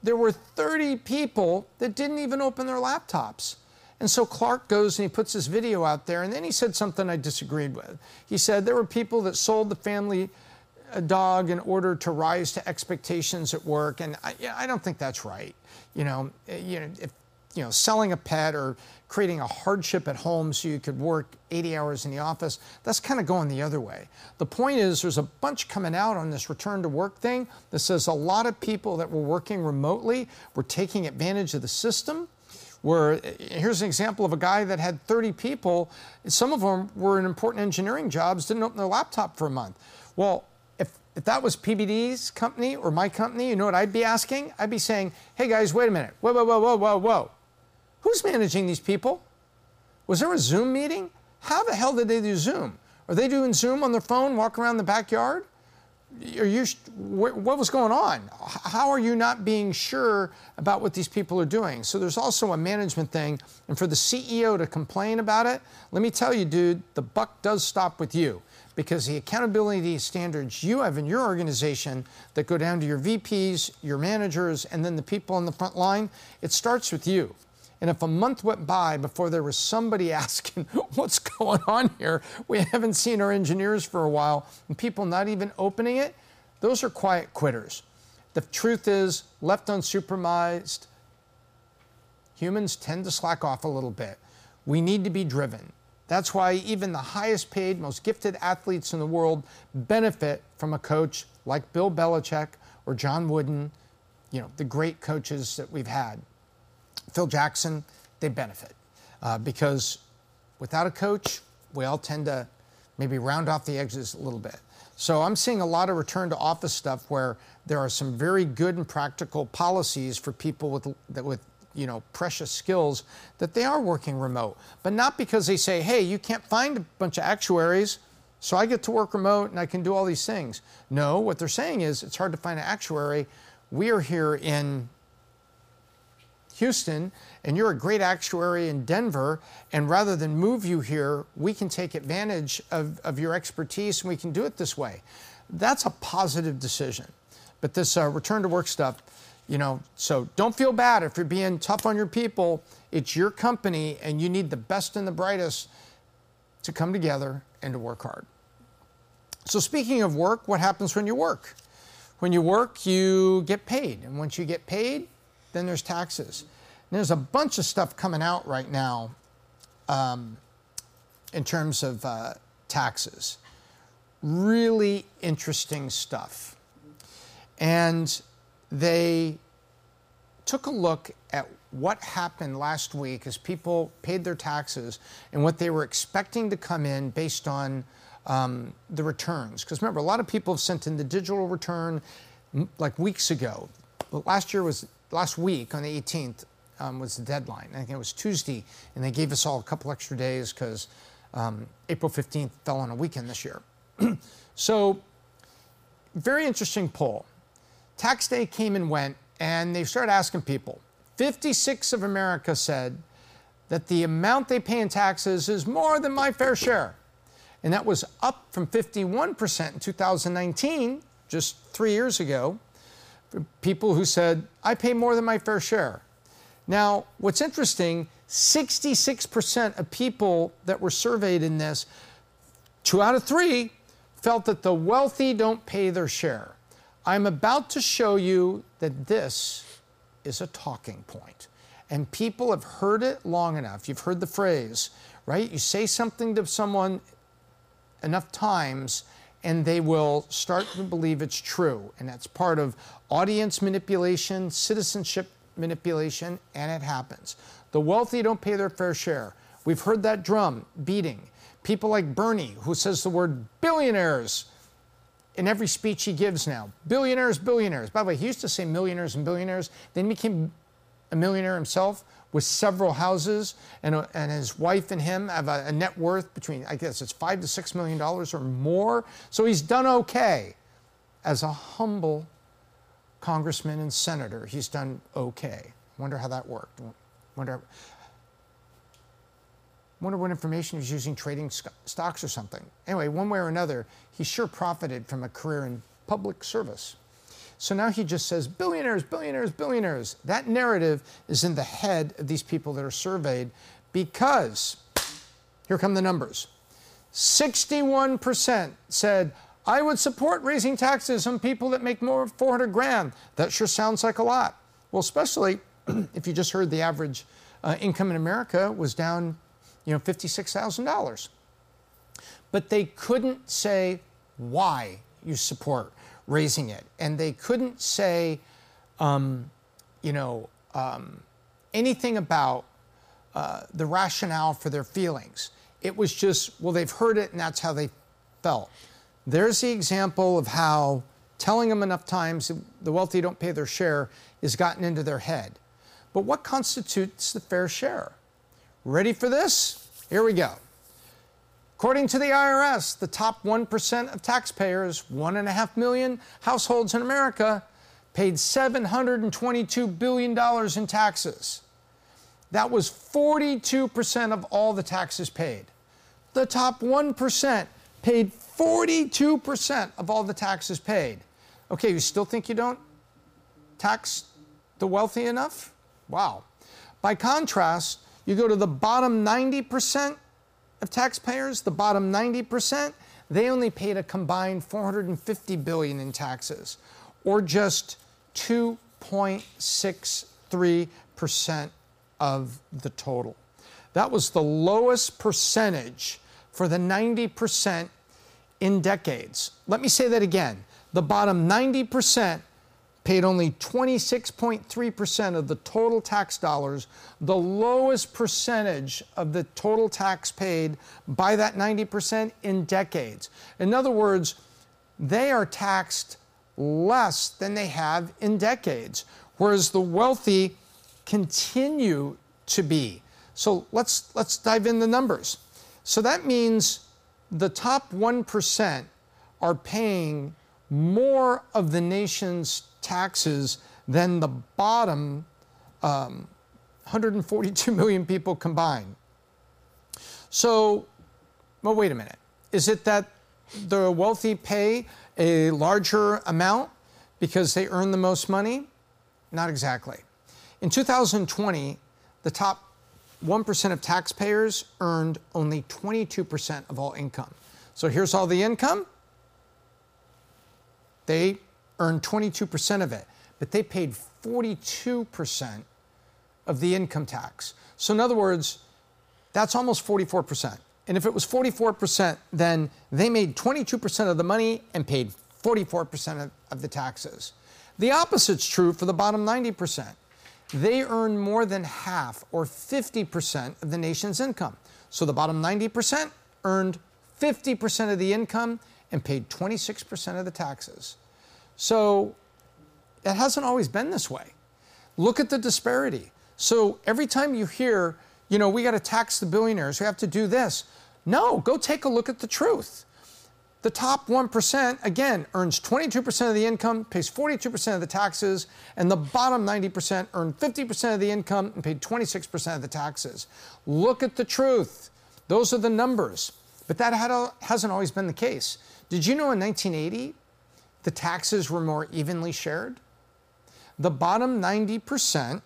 there were 30 people that didn't even open their laptops. And so Clark goes and he puts this video out there, and then he said something I disagreed with. He said there were people that sold the family a dog in order to rise to expectations at work, and I, I don't think that's right. You know, eh, you know, if you know, selling a pet or creating a hardship at home so you could work 80 hours in the office, that's kind of going the other way. The point is, there's a bunch coming out on this return to work thing that says a lot of people that were working remotely were taking advantage of the system. Where here's an example of a guy that had 30 people, some of them were in important engineering jobs, didn't open their laptop for a month. Well, if, if that was PBD's company or my company, you know what I'd be asking? I'd be saying, hey guys, wait a minute. Whoa, whoa, whoa, whoa, whoa, whoa. Who's managing these people? Was there a Zoom meeting? How the hell did they do Zoom? Are they doing Zoom on their phone, walk around the backyard? Are you, what was going on? How are you not being sure about what these people are doing? So there's also a management thing. And for the CEO to complain about it, let me tell you, dude, the buck does stop with you because the accountability standards you have in your organization that go down to your VPs, your managers, and then the people on the front line, it starts with you. And if a month went by before there was somebody asking, what's going on here? We haven't seen our engineers for a while, and people not even opening it, those are quiet quitters. The truth is, left unsupervised, humans tend to slack off a little bit. We need to be driven. That's why even the highest paid, most gifted athletes in the world benefit from a coach like Bill Belichick or John Wooden, you know, the great coaches that we've had. Phil Jackson, they benefit uh, because without a coach, we all tend to maybe round off the edges a little bit. So I'm seeing a lot of return to office stuff where there are some very good and practical policies for people with with you know precious skills that they are working remote, but not because they say, "Hey, you can't find a bunch of actuaries." So I get to work remote and I can do all these things. No, what they're saying is it's hard to find an actuary. We are here in Houston and you're a great actuary in Denver, and rather than move you here, we can take advantage of, of your expertise and we can do it this way. That's a positive decision. But this uh, return to work stuff, you know, so don't feel bad if you're being tough on your people. It's your company and you need the best and the brightest to come together and to work hard. So, speaking of work, what happens when you work? When you work, you get paid. And once you get paid, then there's taxes. And there's a bunch of stuff coming out right now um, in terms of uh, taxes. Really interesting stuff. And they took a look at what happened last week as people paid their taxes and what they were expecting to come in based on um, the returns. Because remember, a lot of people have sent in the digital return like weeks ago. Last year was last week on the 18th, um, was the deadline. I think it was Tuesday, and they gave us all a couple extra days because um, April 15th fell on a weekend this year. so, very interesting poll. Tax day came and went, and they started asking people. 56 of America said that the amount they pay in taxes is more than my fair share. And that was up from 51% in 2019, just three years ago, people who said, I pay more than my fair share. Now, what's interesting, 66% of people that were surveyed in this, two out of three, felt that the wealthy don't pay their share. I'm about to show you that this is a talking point. And people have heard it long enough. You've heard the phrase, right? You say something to someone enough times and they will start to believe it's true. And that's part of audience manipulation, citizenship manipulation, and it happens. The wealthy don't pay their fair share. We've heard that drum beating. People like Bernie, who says the word billionaires in every speech he gives now. Billionaires, billionaires. By the way, he used to say millionaires and billionaires, then he became a millionaire himself with several houses, and, uh, and his wife and him have a, a net worth between, I guess it's five to six million dollars or more. So he's done okay. As a humble congressman and senator, he's done okay. Wonder how that worked. Wonder, wonder what information he's using trading stocks or something. Anyway, one way or another, he sure profited from a career in public service. So now he just says billionaires, billionaires, billionaires. That narrative is in the head of these people that are surveyed because here come the numbers 61% said, I would support raising taxes on people that make more than 400 grand. That sure sounds like a lot. Well, especially if you just heard the average uh, income in America was down, you know, $56,000. But they couldn't say why you support raising it. And they couldn't say, um, you know, um, anything about uh, the rationale for their feelings. It was just, well, they've heard it and that's how they felt. There's the example of how telling them enough times the wealthy don't pay their share is gotten into their head. But what constitutes the fair share? Ready for this? Here we go. According to the IRS, the top 1% of taxpayers, 1.5 million households in America, paid $722 billion in taxes. That was 42% of all the taxes paid. The top 1% paid 42% of all the taxes paid. Okay, you still think you don't tax the wealthy enough? Wow. By contrast, you go to the bottom 90%, of taxpayers, the bottom 90%, they only paid a combined 450 billion in taxes, or just 2.63% of the total. That was the lowest percentage for the 90% in decades. Let me say that again. The bottom 90% paid only 26.3% of the total tax dollars, the lowest percentage of the total tax paid by that 90% in decades. In other words, they are taxed less than they have in decades, whereas the wealthy continue to be. So let's, let's dive in the numbers. So that means the top 1% are paying more of the nation's taxes than the bottom um, 142 million people combined. So, well, wait a minute. Is it that the wealthy pay a larger amount because they earn the most money? Not exactly. In 2020, the top 1% of taxpayers earned only 22% of all income. So here's all the income. They earned 22% of it, but they paid 42% of the income tax. So, in other words, that's almost 44%. And if it was 44%, then they made 22% of the money and paid 44% of, of the taxes. The opposite's true for the bottom 90%. They earn more than half or 50% of the nation's income. So the bottom 90% earned 50% of the income and paid 26% of the taxes. So it hasn't always been this way. Look at the disparity. So every time you hear, you know, we got to tax the billionaires, we have to do this. No, go take a look at the truth. The top 1%, again, earns 22% of the income, pays 42% of the taxes, and the bottom 90% earn 50% of the income and paid 26% of the taxes. Look at the truth. Those are the numbers. But that hasn't always been the case. Did you know in 1980 the taxes were more evenly shared? The bottom 90%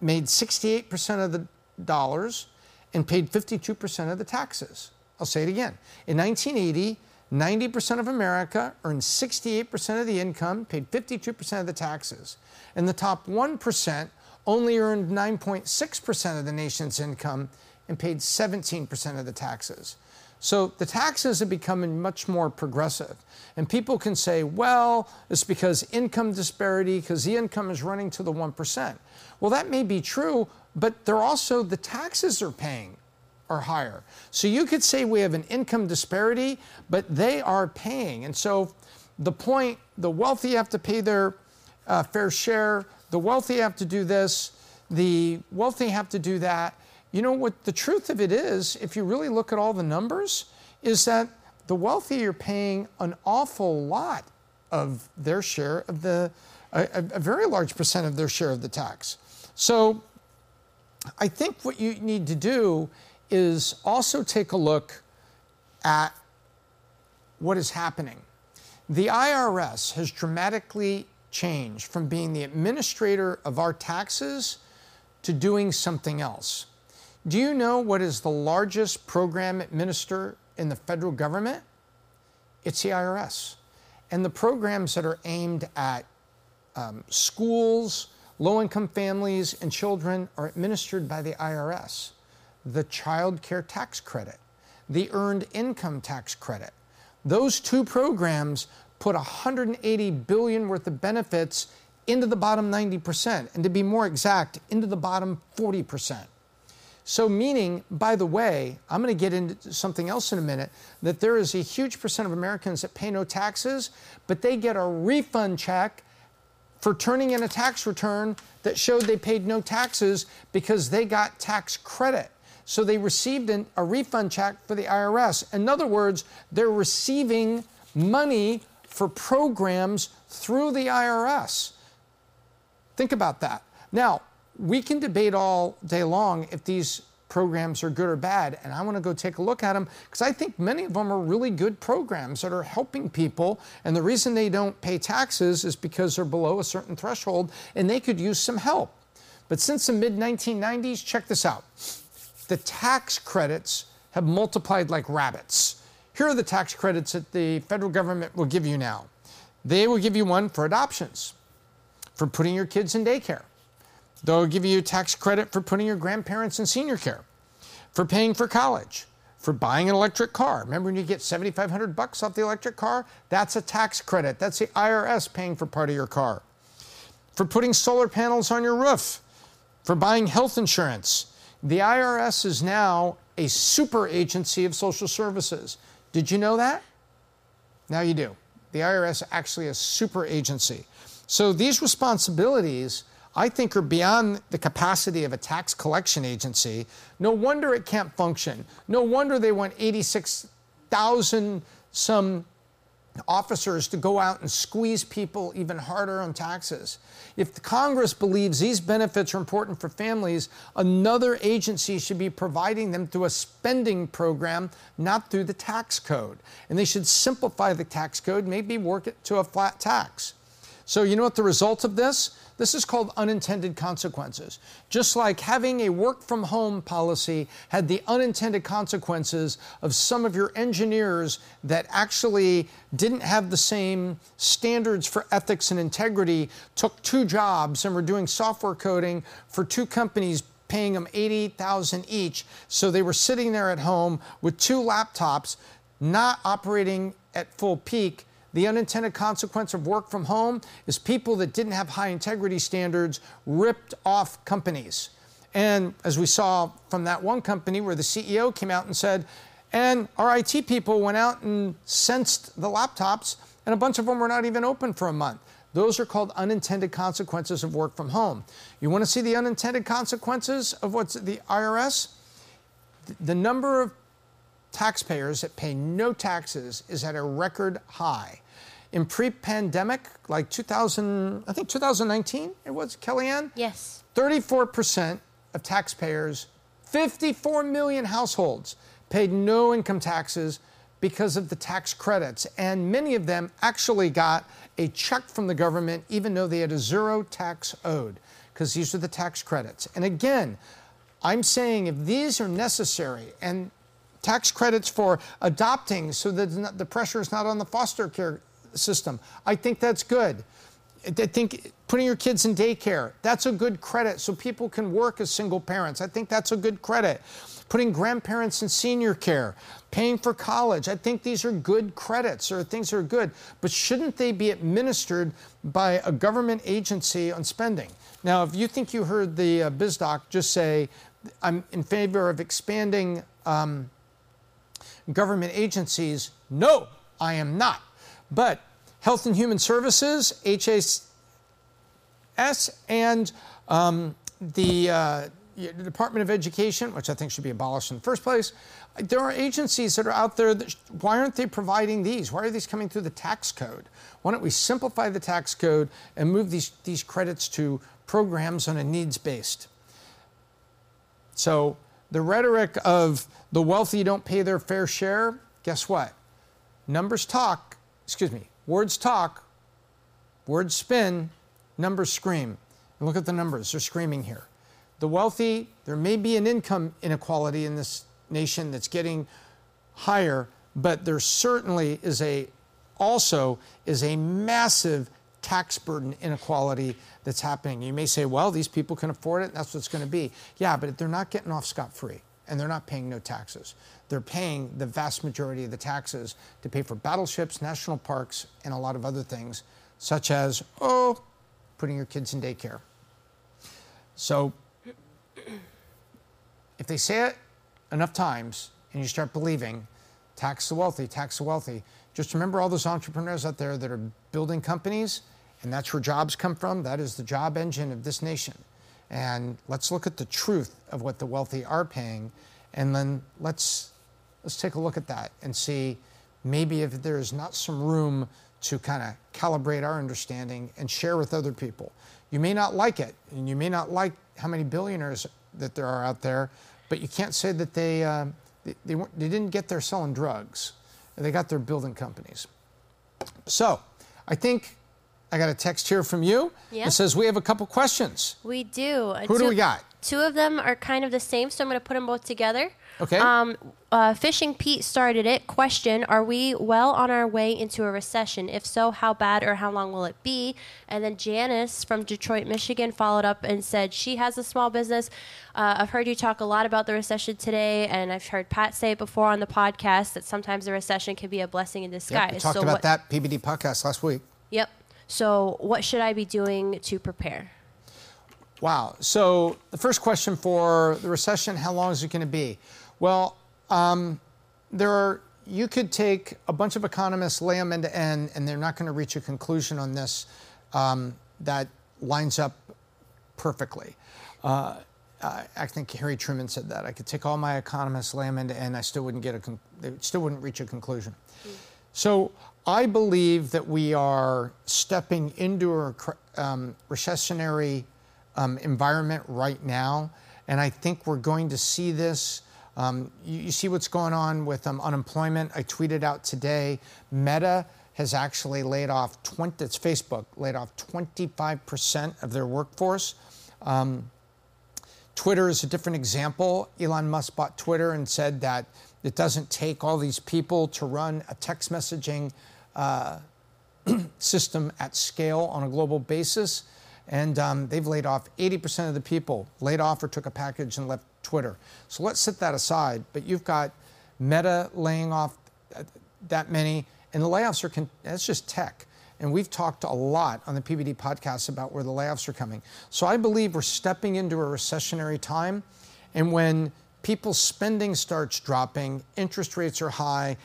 made 68% of the dollars and paid 52% of the taxes. I'll say it again. In 1980, 90% of America earned 68% of the income, paid 52% of the taxes. And the top 1% only earned 9.6% of the nation's income and paid 17% of the taxes. So the taxes are becoming much more progressive. And people can say, well, it's because income disparity, because the income is running to the 1%. Well, that may be true, but they're also, the taxes they're paying are higher. So you could say we have an income disparity, but they are paying. And so the point the wealthy have to pay their uh, fair share, the wealthy have to do this, the wealthy have to do that. You know what the truth of it is, if you really look at all the numbers, is that the wealthy are paying an awful lot of their share of the, a, a very large percent of their share of the tax. So I think what you need to do is also take a look at what is happening. The IRS has dramatically changed from being the administrator of our taxes to doing something else. Do you know what is the largest program administrator in the federal government? It's the IRS. And the programs that are aimed at um, schools, low income families, and children are administered by the IRS the child care tax credit, the earned income tax credit. Those two programs put 180 billion worth of benefits into the bottom 90%, and to be more exact, into the bottom 40%. So, meaning, by the way, I'm going to get into something else in a minute, that there is a huge percent of Americans that pay no taxes, but they get a refund check for turning in a tax return that showed they paid no taxes because they got tax credit. So they received an, a refund check for the IRS. In other words, they're receiving money for programs through the IRS. Think about that. Now, we can debate all day long if these programs are good or bad, and I want to go take a look at them because I think many of them are really good programs that are helping people. And the reason they don't pay taxes is because they're below a certain threshold and they could use some help. But since the mid 1990s, check this out the tax credits have multiplied like rabbits. Here are the tax credits that the federal government will give you now. They will give you one for adoptions, for putting your kids in daycare. They'll give you a tax credit for putting your grandparents in senior care, for paying for college, for buying an electric car. Remember when you get 7500 bucks off the electric car? That's a tax credit. That's the IRS paying for part of your car. For putting solar panels on your roof, for buying health insurance, the IRS is now a super agency of social services. Did you know that? Now you do. The IRS is actually a super agency. So these responsibilities, I think, are beyond the capacity of a tax collection agency. No wonder it can't function. No wonder they want 86,000 some officers to go out and squeeze people even harder on taxes. If the Congress believes these benefits are important for families, another agency should be providing them through a spending program, not through the tax code. And they should simplify the tax code, maybe work it to a flat tax. So, you know what the result of this? This is called unintended consequences. Just like having a work from home policy had the unintended consequences of some of your engineers that actually didn't have the same standards for ethics and integrity, took two jobs and were doing software coding for two companies paying them 80,000 each. So they were sitting there at home with two laptops, not operating at full peak the unintended consequence of work from home is people that didn't have high integrity standards ripped off companies. And as we saw from that one company where the CEO came out and said, and our IT people went out and sensed the laptops, and a bunch of them were not even open for a month. Those are called unintended consequences of work from home. You want to see the unintended consequences of what's the IRS? The number of taxpayers that pay no taxes is at a record high. In pre-pandemic, like 2000, I think 2019, it was Kellyanne. Yes. 34% of taxpayers, 54 million households, paid no income taxes because of the tax credits. And many of them actually got a check from the government, even though they had a zero tax owed, because these are the tax credits. And again, I'm saying if these are necessary and tax credits for adopting so that the pressure is not on the foster care system, I think that's good. I think putting your kids in daycare, that's a good credit so people can work as single parents. I think that's a good credit. Putting grandparents in senior care, paying for college, I think these are good credits or things that are good. But shouldn't they be administered by a government agency on spending? Now, if you think you heard the uh, BizDoc just say, I'm in favor of expanding um, government agencies, no, I am not. But Health and Human Services, HHS, and um, the, uh, Department of Education, which I think should be abolished in the first place. There are agencies that are out there that, why aren't they providing these? Why are these coming through the tax code? Why don't we simplify the tax code and move these, these credits to programs on a needs based? So the rhetoric of the wealthy don't pay their fair share, guess what? Numbers talk, excuse me, words talk, words spin, numbers scream. And look at the numbers, they're screaming here. The wealthy, there may be an income inequality in this nation that's getting higher, but there certainly is a also is a massive tax burden inequality that's happening. You may say, well, these people can afford it, and that's what it's going to be. Yeah, but they're not getting off scot free and they're not paying no taxes. They're paying the vast majority of the taxes to pay for battleships, national parks, and a lot of other things, such as, oh, putting your kids in daycare. So if they say it enough times and you start believing, tax the wealthy, tax the wealthy, just remember all those entrepreneurs out there that are building companies, and that's where jobs come from. That is the job engine of this nation. And let's look at the truth of what the wealthy are paying, and then let's let's take a look at that and see maybe if there is not some room to kind of calibrate our understanding and share with other people. You may not like it, and you may not like how many billionaires that there are out there, but you can't say that they, uh, they, they, they didn't get there selling drugs. They got their building companies. So I think I got a text here from you. Yeah. It says we have a couple questions. We do. Who do we got? Two of them are kind of the same, so I'm going to put them both together. Okay. Um, uh, Fishing Pete started it. Question Are we well on our way into a recession? If so, how bad or how long will it be? And then Janice from Detroit, Michigan followed up and said she has a small business. Uh, I've heard you talk a lot about the recession today, and I've heard Pat say it before on the podcast that sometimes the recession can be a blessing in disguise. Yep, we talked so about what, that PBD podcast last week. Yep. So, what should I be doing to prepare? Wow. So the first question for the recession: How long is it going to be? Well, um, there are. You could take a bunch of economists, lay them end to end, and they're not going to reach a conclusion on this um, that lines up perfectly. Uh, I think Harry Truman said that. I could take all my economists, lay them end to end, I still wouldn't get a. They still wouldn't reach a conclusion. So I believe that we are stepping into a um, recessionary um, environment right now, and I think we're going to see this. Um, you, you see what's going on with um, unemployment. I tweeted out today, Meta has actually laid off 20. It's Facebook laid off 25% of their workforce. Um, Twitter is a different example. Elon Musk bought Twitter and said that it doesn't take all these people to run a text messaging uh, system at scale on a global basis. And um, they've laid off 80% of the people, laid off or took a package and left Twitter. So let's set that aside. But you've got Meta laying off uh, that many, and the layoffs are, con- that's just tech. And we've talked a lot on the PBD podcast about where the layoffs are coming. So I believe we're stepping into a recessionary time. And when people's spending starts dropping, interest rates are high,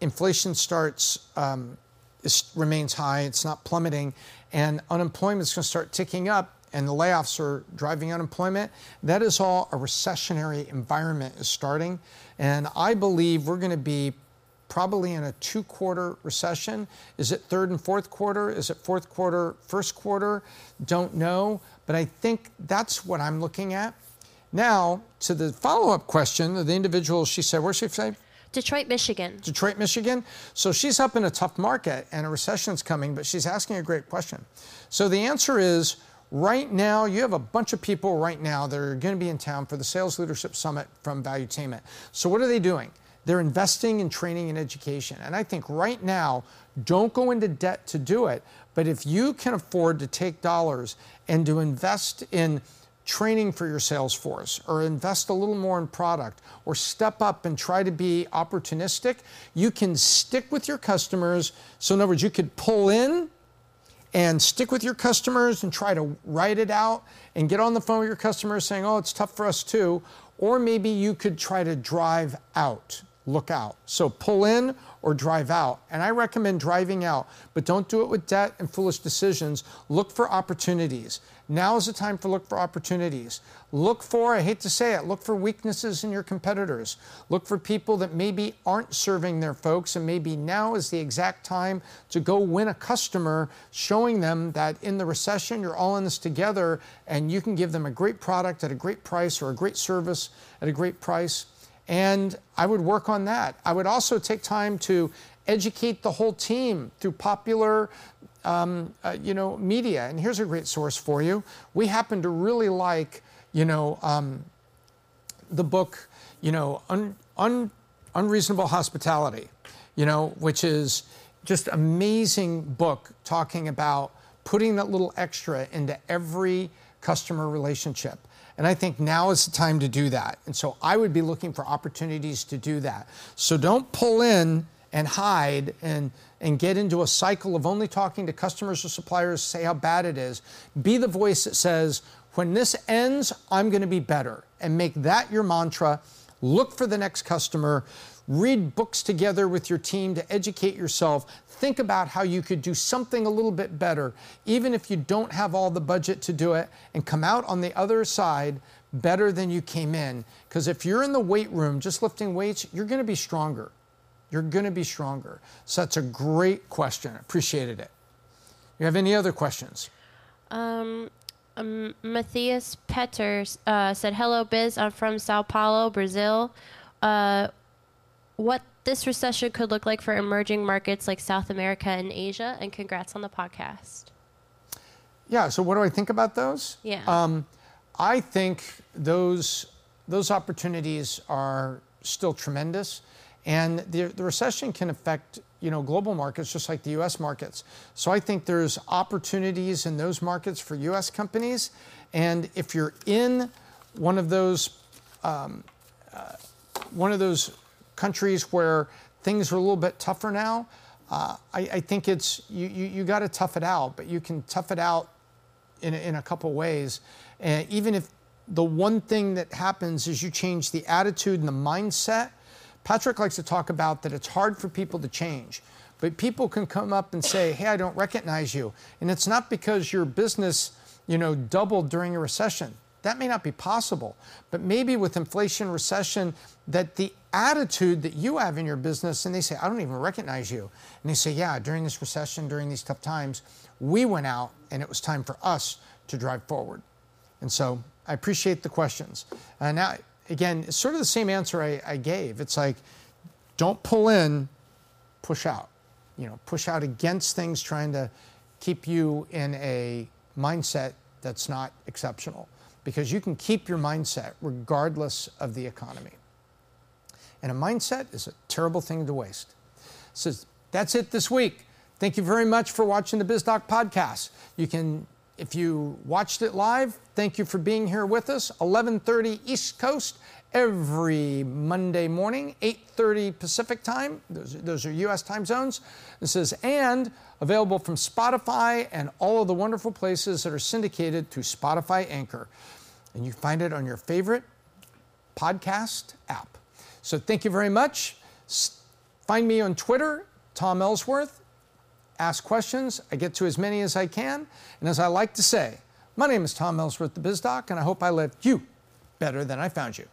inflation starts um, is, remains high, it's not plummeting, and unemployment is going to start ticking up, and the layoffs are driving unemployment, that is all a recessionary environment is starting. And I believe we're going to be probably in a two quarter recession. Is it third and fourth quarter? Is it fourth quarter, first quarter? Don't know. But I think that's what I'm looking at. Now, to the follow up question of the individual, she said, where's she say? Detroit, Michigan. Detroit, Michigan. So she's up in a tough market and a recession's coming, but she's asking a great question. So the answer is right now, you have a bunch of people right now that are going to be in town for the Sales Leadership Summit from Valuetainment. So what are they doing? They're investing in training and education. And I think right now, don't go into debt to do it. But if you can afford to take dollars and to invest in training for your sales force or invest a little more in product or step up and try to be opportunistic, you can stick with your customers. So, in other words, you could pull in and stick with your customers and try to write it out and get on the phone with your customers saying, oh, it's tough for us too. Or maybe you could try to drive out look out. So pull in or drive out. And I recommend driving out, but don't do it with debt and foolish decisions. Look for opportunities. Now is the time for look for opportunities. Look for, I hate to say it, look for weaknesses in your competitors. Look for people that maybe aren't serving their folks, and maybe now is the exact time to go win a customer, showing them that in the recession, you're all in this together and you can give them a great product at a great price or a great service at a great price. And I would work on that. I would also take time to educate the whole team through popular um, uh, you know, media. And here's a great source for you. We happen to really like, you know, um, the book, you know, un, un, Unreasonable Hospitality, you know, which is just amazing book talking about putting that little extra into every customer relationship. And I think now is the time to do that. And so I would be looking for opportunities to do that. So don't pull in and hide and, and get into a cycle of only talking to customers or suppliers, say how bad it is. Be the voice that says, when this ends, I'm going to be better. And make that your mantra. Look for the next customer. Read books together with your team to educate yourself think about how you could do something a little bit better, even if you don't have all the budget to do it, and come out on the other side better than you came in. Because if you're in the weight room just lifting weights, you're going to be stronger. You're going to be stronger. So that's a great question. Appreciated it. You have any other questions? Um, um, Matthias Peters uh, said, Hello, Biz. I'm from Sao Paulo, Brazil. Uh, what this recession could look like for emerging markets like South America and Asia. And congrats on the podcast. Yeah. So, what do I think about those? Yeah. Um, I think those those opportunities are still tremendous, and the, the recession can affect you know global markets just like the U.S. markets. So I think there's opportunities in those markets for U.S. companies, and if you're in one of those um, uh, one of those countries where things are a little bit tougher now, uh, I, I, think it's you, you, you got to tough it out, but you can tough it out in, in a couple ways. And even if the one thing that happens is you change the attitude and the mindset, Patrick likes to talk about that it's hard for people to change. But people can come up and say, hey, I don't recognize you. And it's not because your business, you know, doubled during a recession. That may not be possible, but maybe with inflation, recession, that the attitude that you have in your business, and they say, I don't even recognize you. And they say, Yeah, during this recession, during these tough times, we went out and it was time for us to drive forward. And so I appreciate the questions. And now, again, it's sort of the same answer I, I gave. It's like, don't pull in, push out. You know, push out against things trying to keep you in a mindset that's not exceptional because you can keep your mindset regardless of the economy. And a mindset is a terrible thing to waste. So that's it this week. Thank you very much for watching the BizDoc podcast. You can, if you watched it live, thank you for being here with us. 11:30 East Coast every Monday morning, 8:30 Pacific time. Those, those are U.S. time zones. This is and available from Spotify and all of the wonderful places that are syndicated through Spotify Anchor. And you find it on your favorite podcast app. So thank you very much. Find me on Twitter, Tom Ellsworth, ask questions. I get to as many as I can. And as I like to say, my name is Tom Ellsworth, the BizDoc, and I hope I left you better than I found you.